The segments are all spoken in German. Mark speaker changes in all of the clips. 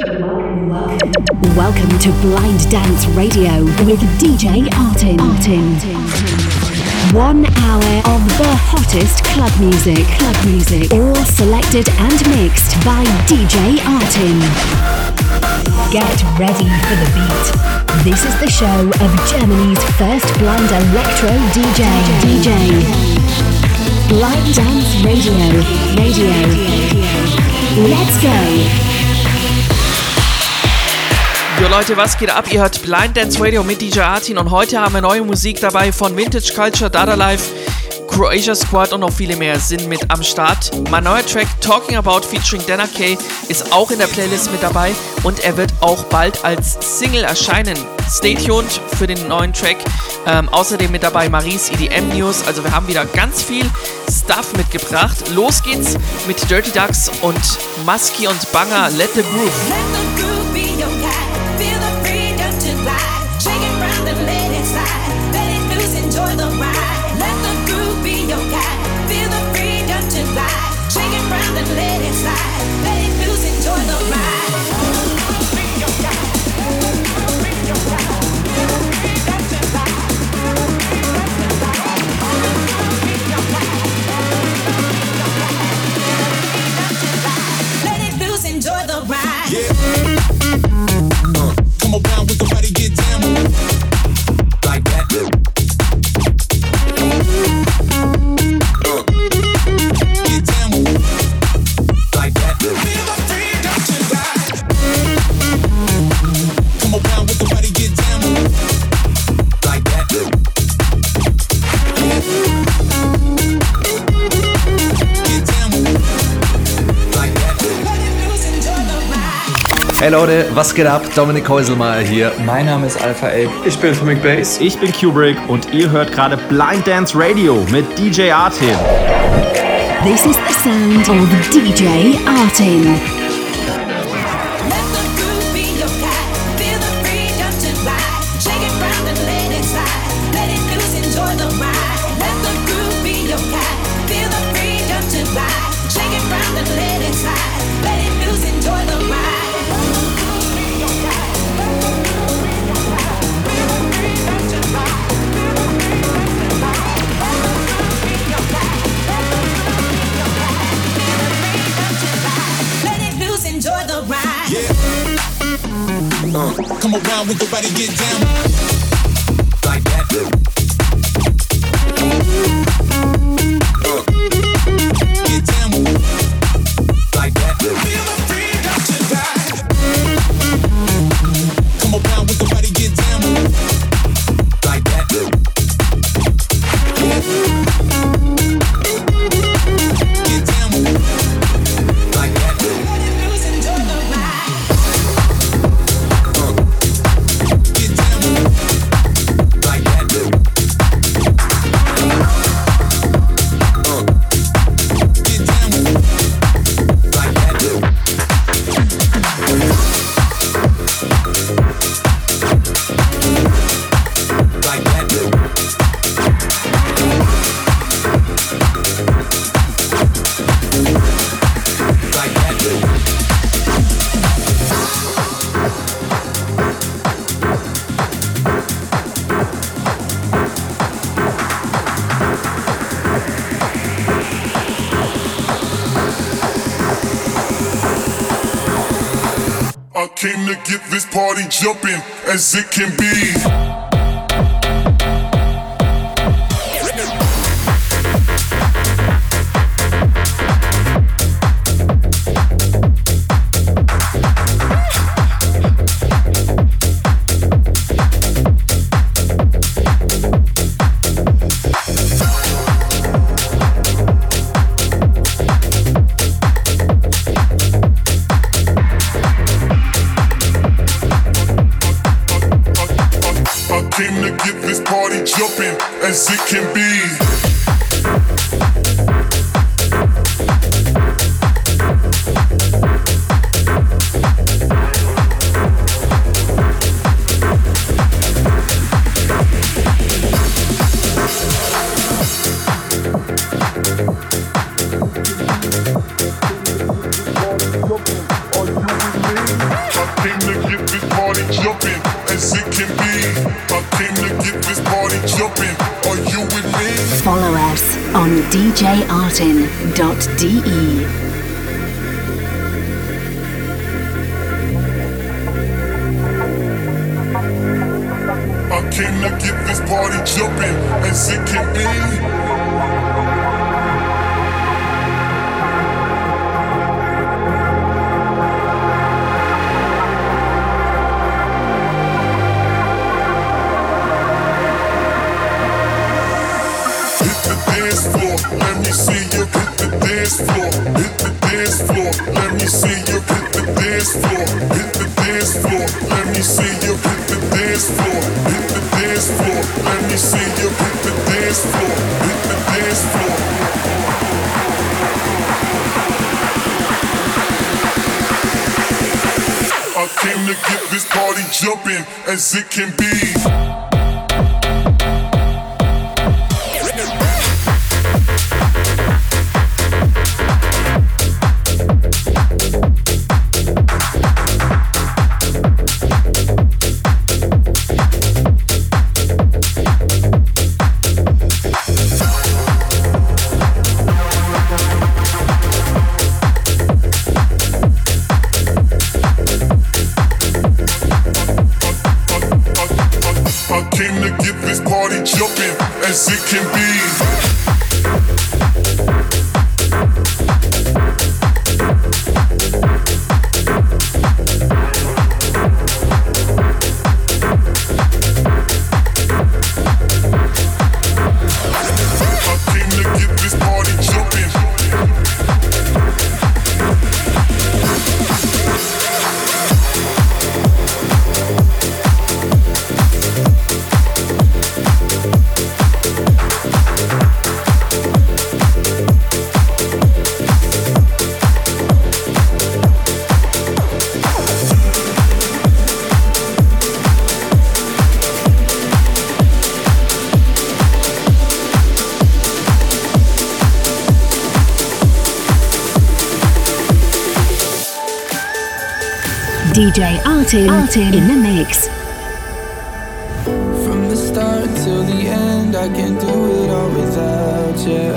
Speaker 1: Welcome to Blind Dance Radio with DJ Artin. Artin. One hour of the hottest club music. Club music. All selected and mixed by DJ Artin. Get ready for the beat. This is the show of Germany's first blind electro DJ. DJ. Blind Dance Radio. Radio. Let's go.
Speaker 2: Jo Leute, was geht ab? Ihr hört Blind Dance Radio mit DJ Artin und heute haben wir neue Musik dabei von Vintage Culture, Dada Life, Croatia Squad und noch viele mehr sind mit am Start. Mein neuer Track Talking About featuring Dana K ist auch in der Playlist mit dabei und er wird auch bald als Single erscheinen. Stay tuned für den neuen Track. Ähm, außerdem mit dabei Maries EDM News. Also wir haben wieder ganz viel Stuff mitgebracht. Los geht's mit Dirty Ducks und Musky und Banger Let the Groove.
Speaker 3: Hey Leute, was geht ab? Dominik Häuselmeier hier.
Speaker 4: Mein Name ist Alpha Ape.
Speaker 5: Ich bin Atomic Bass.
Speaker 6: Ich bin Kubrick und ihr hört gerade Blind Dance Radio mit DJ Artin.
Speaker 1: This is the sound of DJ Artin.
Speaker 7: With the body get down. Jumping as it can be. Dance floor, let me see you hit the dance floor. Hit the dance floor, let me see you hit the dance floor. Hit the dance floor, let me see you hit the dance floor. Hit the dance floor, let me see you hit the dance floor. Hit the dance floor. I came to get this party jumping as it can be.
Speaker 8: DJ Artin, Artin in the mix.
Speaker 9: From the start till the end, I can't do it all without you.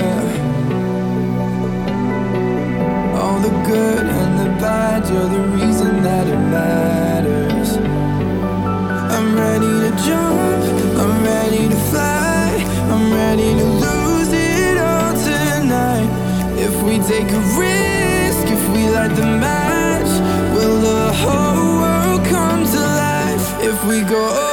Speaker 9: All the good and the bad, you're the reason that it matters. I'm ready to jump, I'm ready to fly, I'm ready to lose it all tonight. If we take a risk, if we light the match, we go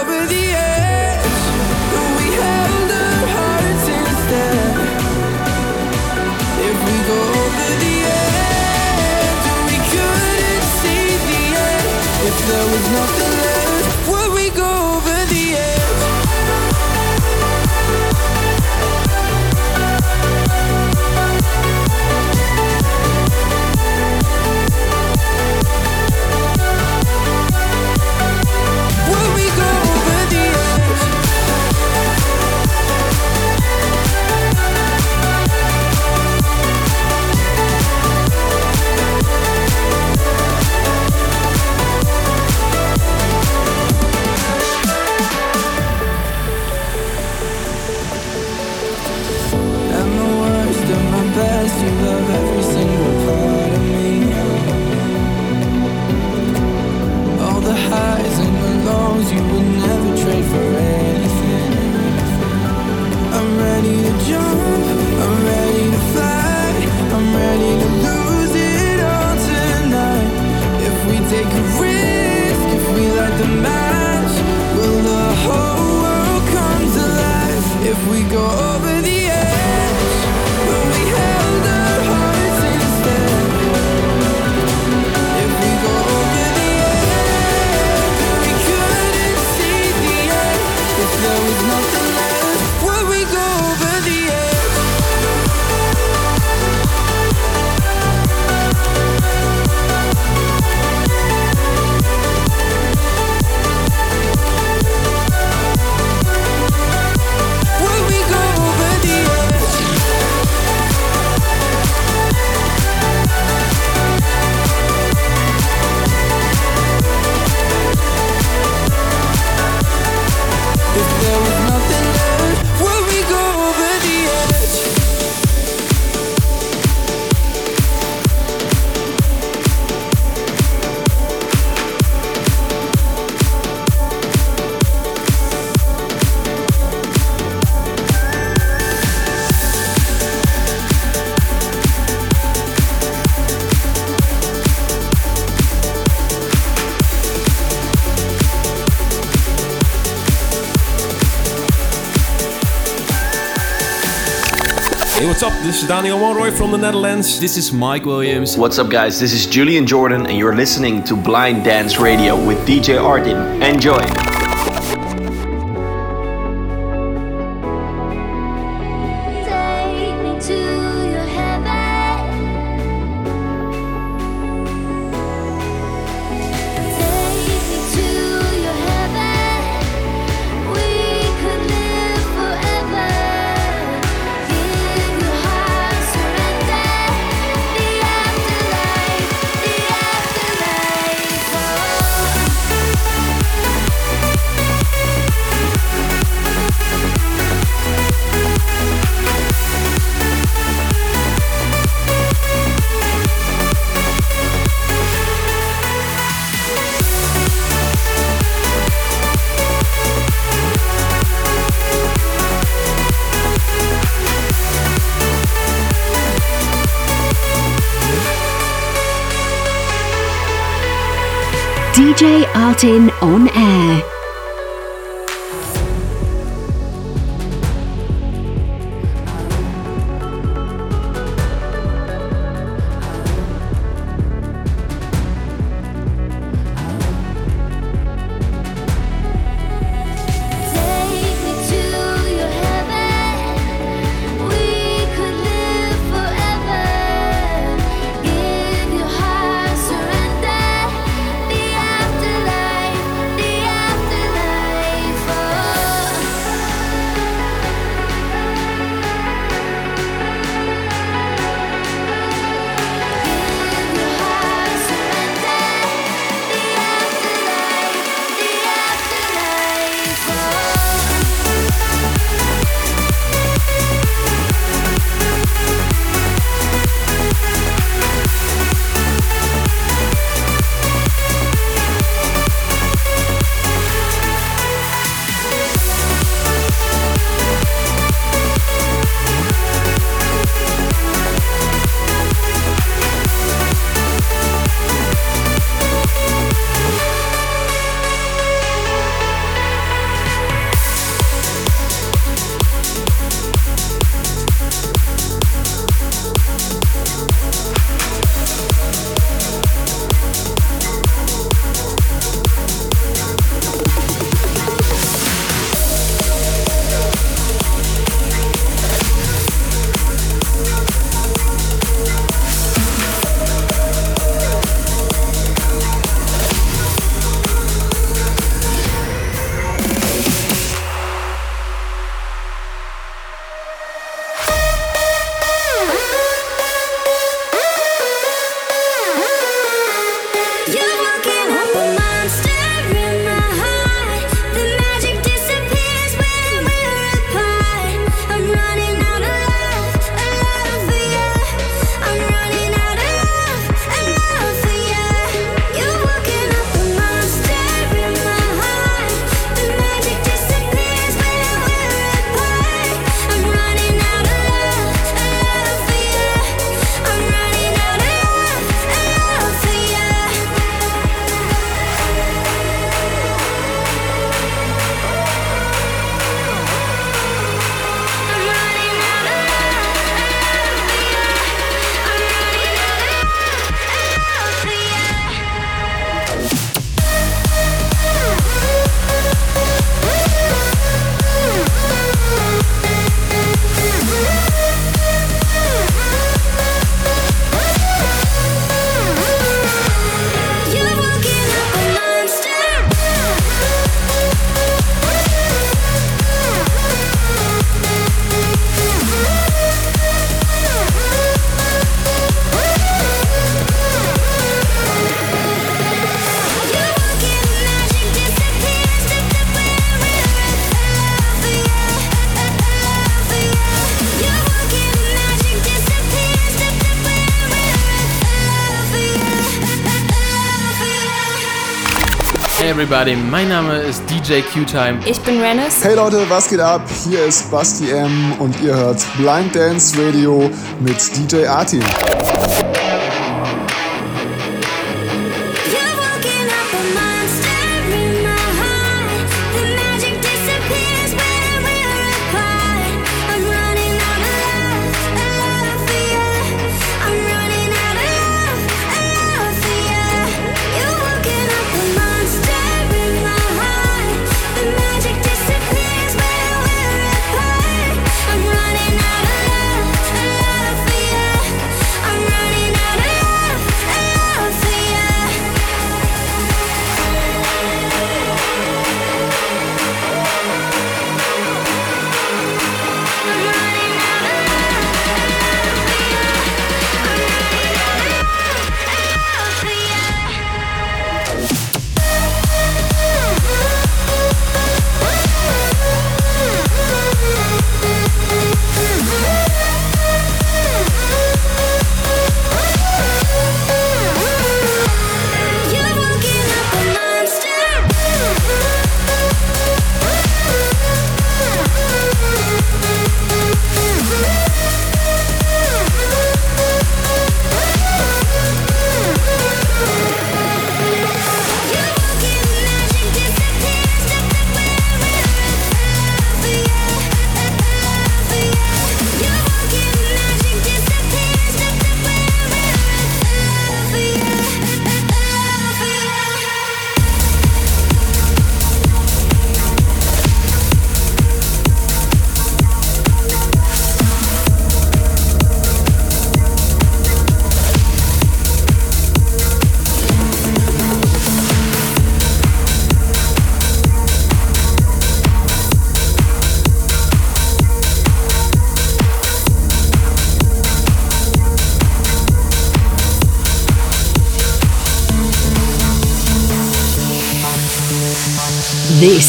Speaker 10: what's up? This is Daniel Monroy from the Netherlands.
Speaker 11: This is Mike Williams.
Speaker 6: What's up, guys? This is Julian Jordan, and you're listening to Blind Dance Radio with DJ Artin. Enjoy.
Speaker 8: DJ Artin on air.
Speaker 11: Everybody, mein Name ist DJ Q-Time.
Speaker 12: Ich bin Rennis.
Speaker 13: Hey Leute, was geht ab? Hier ist Basti M und ihr hört Blind Dance Radio mit DJ Artin.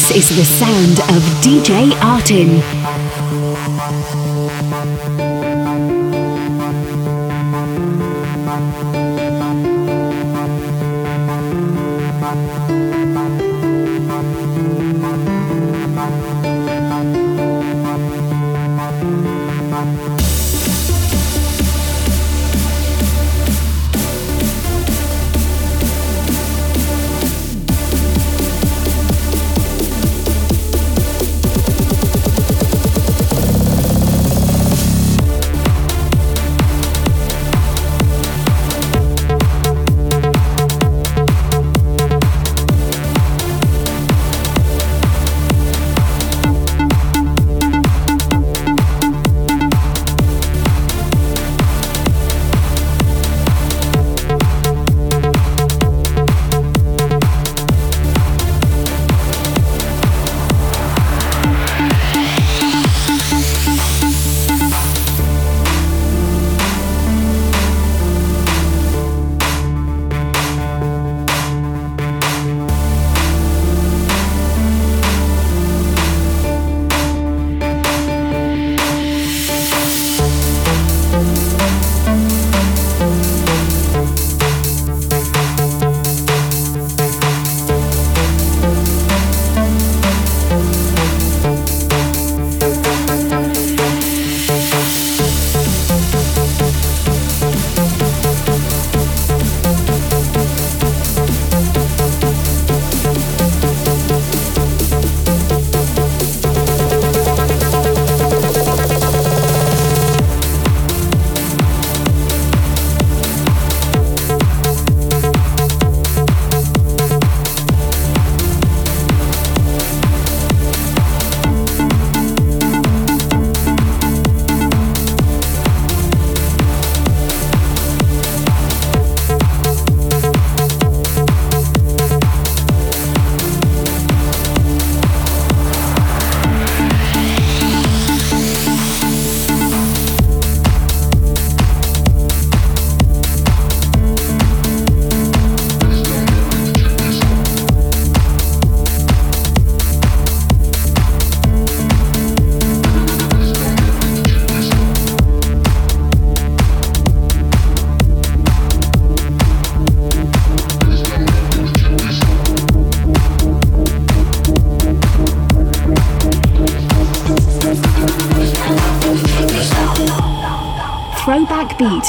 Speaker 8: This is the sound of DJ Artin.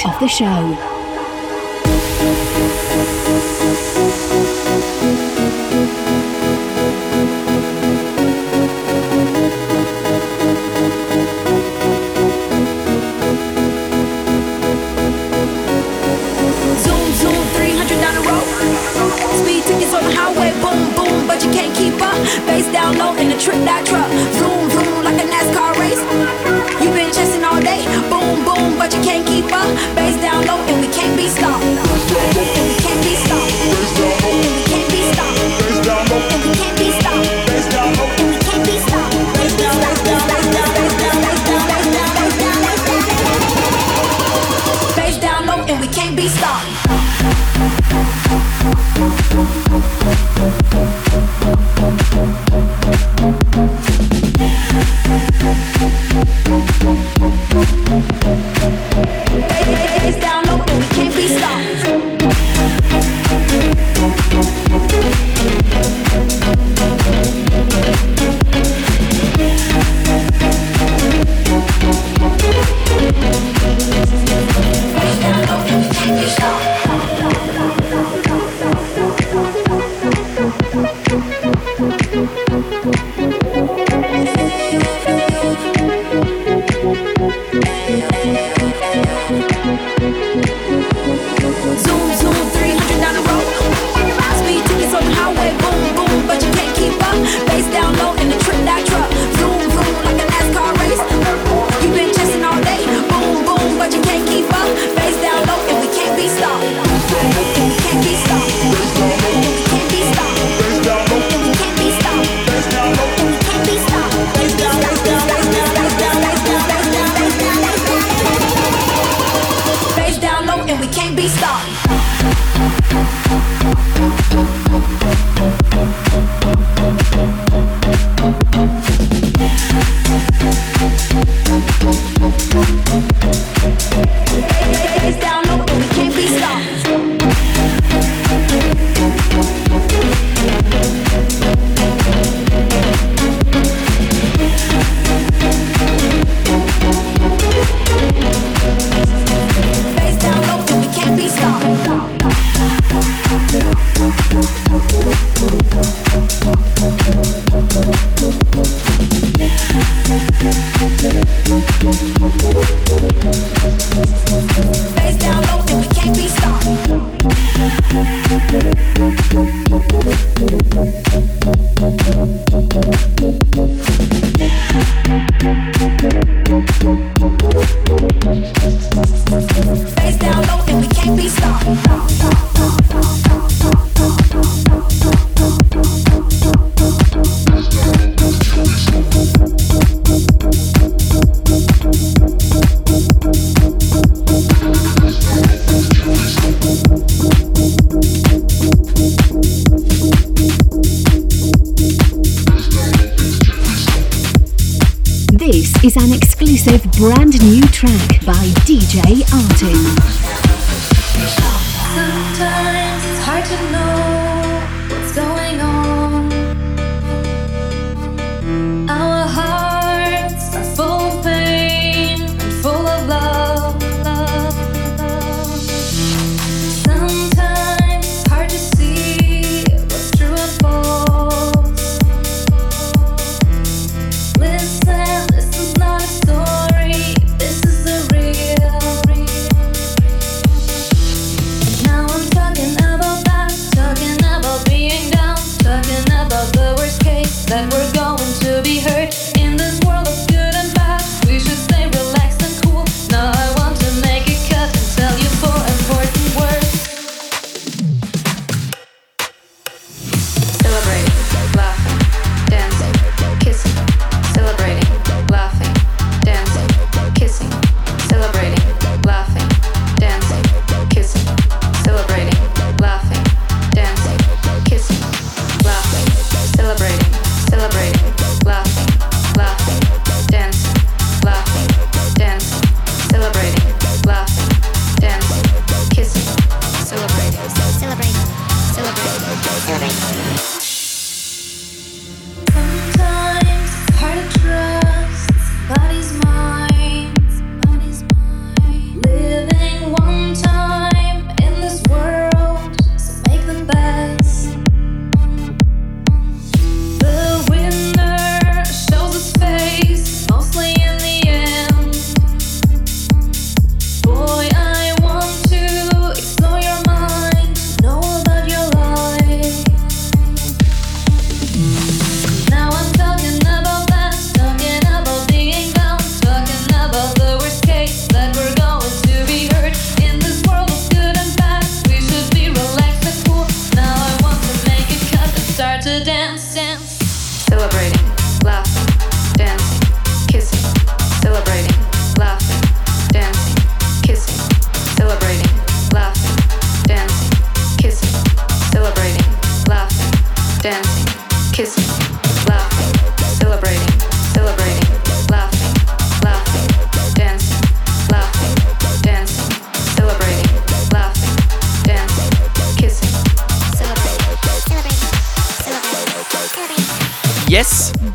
Speaker 8: Of the show.
Speaker 14: be stopped.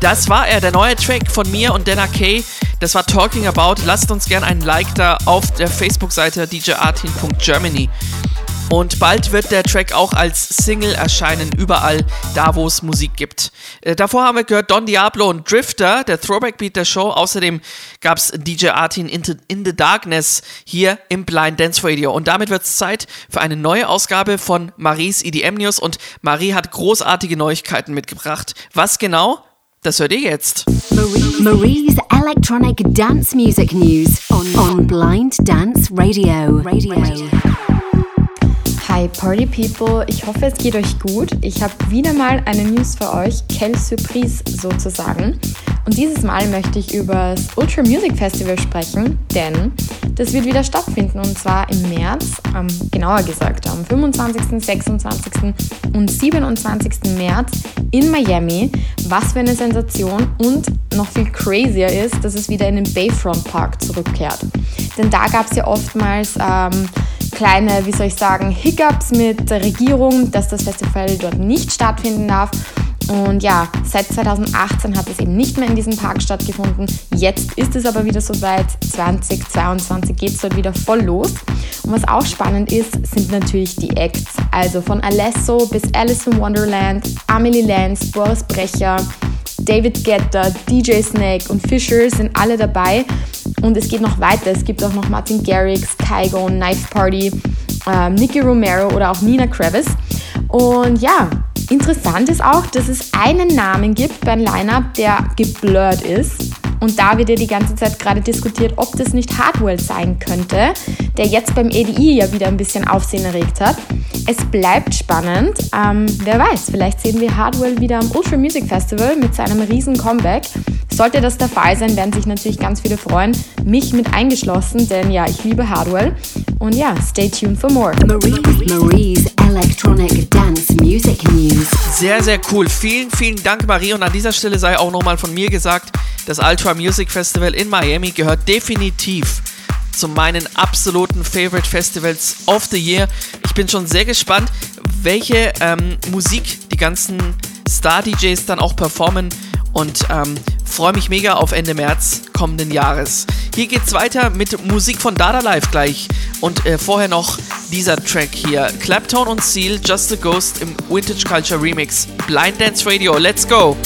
Speaker 2: Das war er, der neue Track von mir und Dana Kay. Das war Talking About. Lasst uns gerne ein Like da auf der Facebook-Seite djartin.germany. Und bald wird der Track auch als Single erscheinen, überall da, wo es Musik gibt. Äh, davor haben wir gehört Don Diablo und Drifter, der Throwback-Beat der Show. Außerdem gab es DJ Artin in, in the Darkness hier im Blind Dance Radio. Und damit wird es Zeit für eine neue Ausgabe von Maries EDM News. Und Marie hat großartige Neuigkeiten mitgebracht. Was genau? Das hört ihr jetzt.
Speaker 14: Marie, Marie's Electronic Dance Music News on, on Blind Dance Radio. Radio.
Speaker 12: Hi Party People, ich hoffe es geht euch gut. Ich habe wieder mal eine News für euch, Quelle Surprise sozusagen. Und dieses Mal möchte ich über das Ultra Music Festival sprechen, denn das wird wieder stattfinden und zwar im März, ähm, genauer gesagt am 25., 26. und 27. März in Miami. Was für eine Sensation und noch viel crazier ist, dass es wieder in den Bayfront Park zurückkehrt. Denn da gab es ja oftmals ähm, kleine, wie soll ich sagen, Hiccups mit der Regierung, dass das Festival dort nicht stattfinden darf. Und ja, seit 2018 hat es eben nicht mehr in diesem Park stattgefunden. Jetzt ist es aber wieder soweit. 2022 geht es dort wieder voll los. Und was auch spannend ist, sind natürlich die Acts. Also von Alesso bis Alice in Wonderland, Amelie Lance, Boris Brecher, David Guetta, DJ Snake und Fisher sind alle dabei. Und es geht noch weiter. Es gibt auch noch Martin Garrix, Kygo, Knife Party, äh, Nicky Romero oder auch Nina Kravis. Und ja, interessant ist auch, dass es einen Namen gibt beim Line-Up, der geblurrt ist. Und da wird ja die ganze Zeit gerade diskutiert, ob das nicht Hardwell sein könnte, der jetzt beim ADI ja wieder ein bisschen Aufsehen erregt hat. Es bleibt spannend. Ähm, wer weiß, vielleicht sehen wir Hardwell wieder am Ultra Music Festival mit seinem riesen Comeback. Sollte das der Fall sein, werden sich natürlich ganz viele freuen, mich mit eingeschlossen, denn ja, ich liebe Hardwell. Und ja, stay tuned for more.
Speaker 15: Marie, Marie's Electronic Dance Music News.
Speaker 2: Sehr, sehr cool. Vielen, vielen Dank, Marie. Und an dieser Stelle sei auch nochmal von mir gesagt, das Ultra Music Festival in Miami gehört definitiv zu meinen absoluten Favorite Festivals of the Year. Ich bin schon sehr gespannt, welche ähm, Musik die ganzen Star-DJs dann auch performen und ähm, freue mich mega auf Ende März kommenden Jahres. Hier geht's weiter mit Musik von Dada Live gleich und äh, vorher noch dieser Track hier. Claptone und Seal, Just a Ghost im Vintage Culture Remix. Blind Dance Radio, let's go!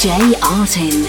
Speaker 15: DJ Artin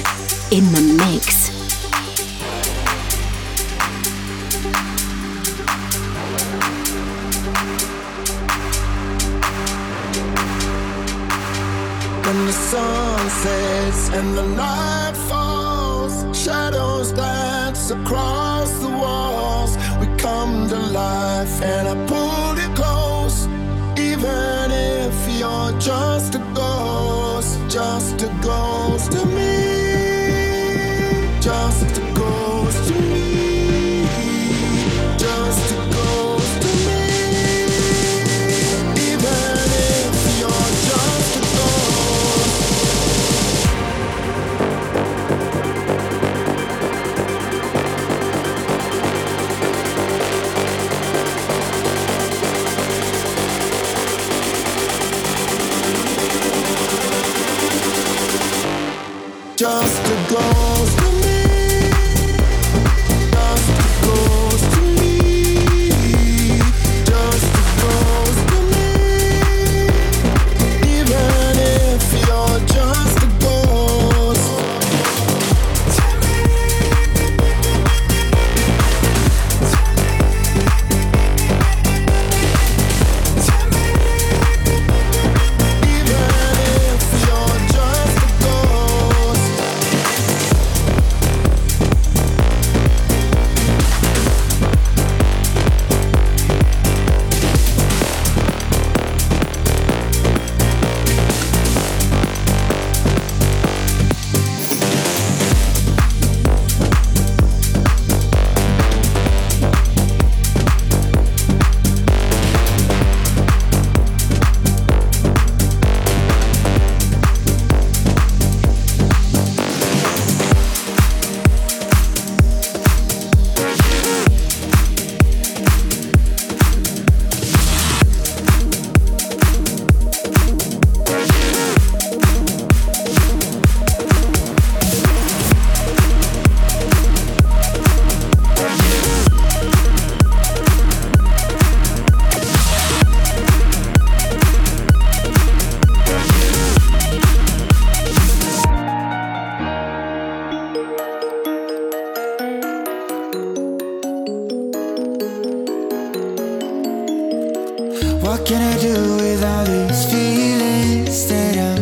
Speaker 16: go. What can I do without these feelings that I'm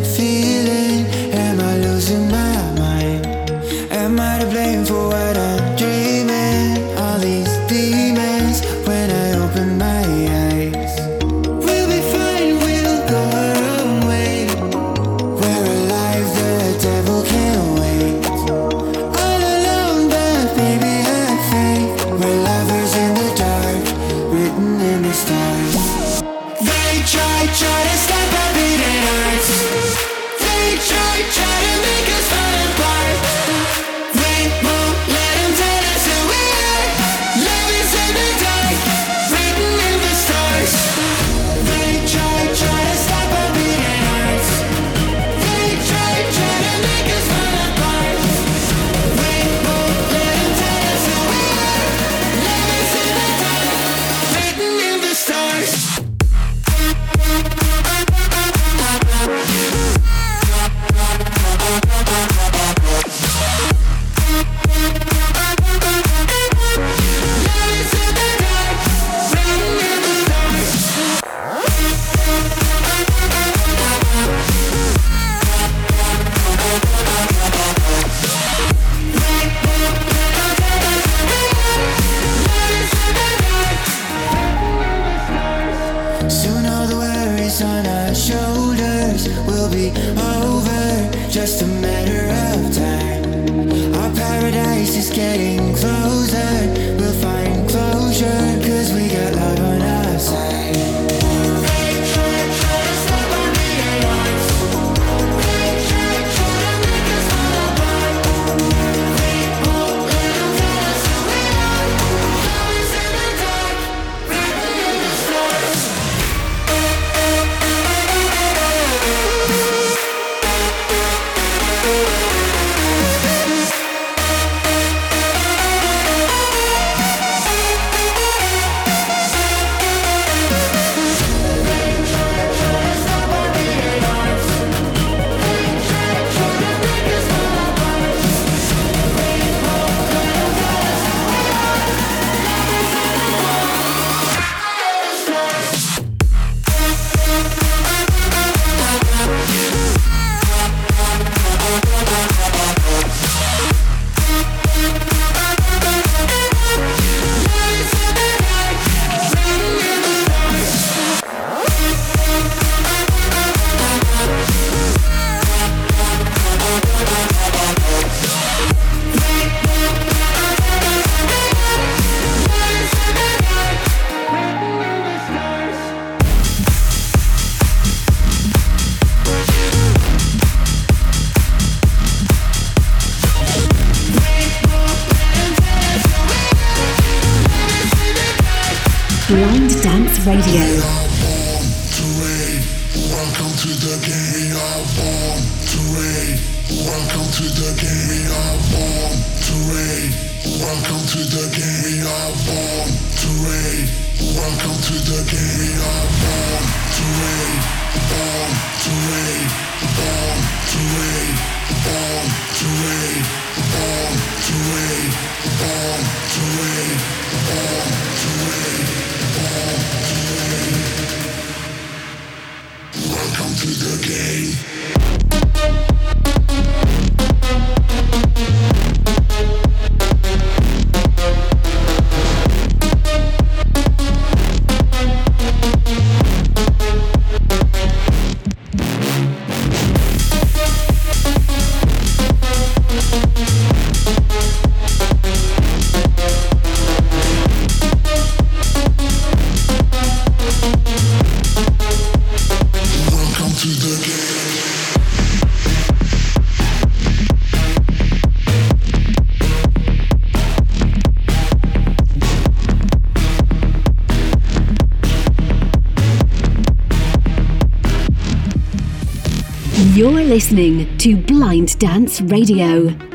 Speaker 16: are
Speaker 1: listening to Blind Dance Radio.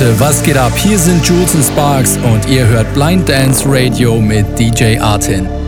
Speaker 17: Leute, was geht ab? Hier sind Jules und Sparks und ihr hört Blind Dance Radio mit DJ Artin.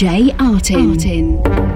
Speaker 18: DJ Artin. Artin.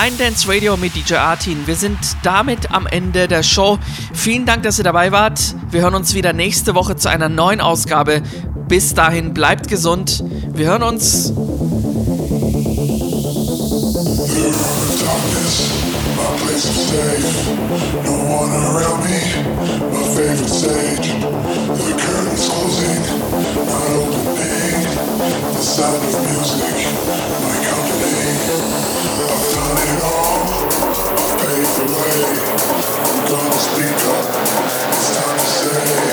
Speaker 2: Line Dance Radio mit DJ Artin. Wir sind damit am Ende der Show. Vielen Dank, dass ihr dabei wart. Wir hören uns wieder nächste Woche zu einer neuen Ausgabe. Bis dahin, bleibt gesund. Wir hören uns.
Speaker 17: The sound of music, my company. Gonna speak up, it's time to say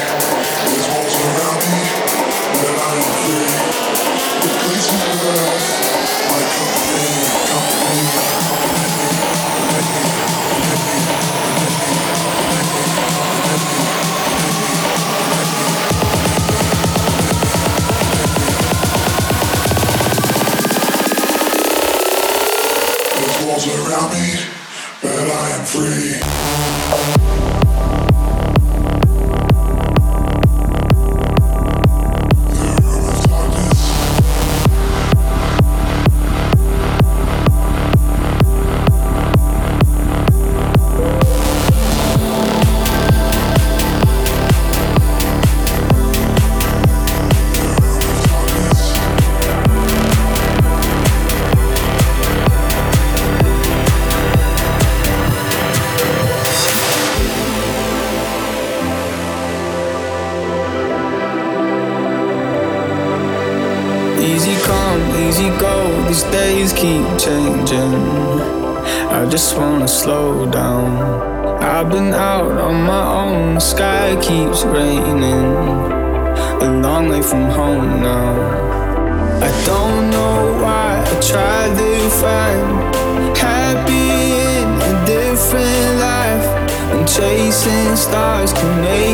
Speaker 9: stars connect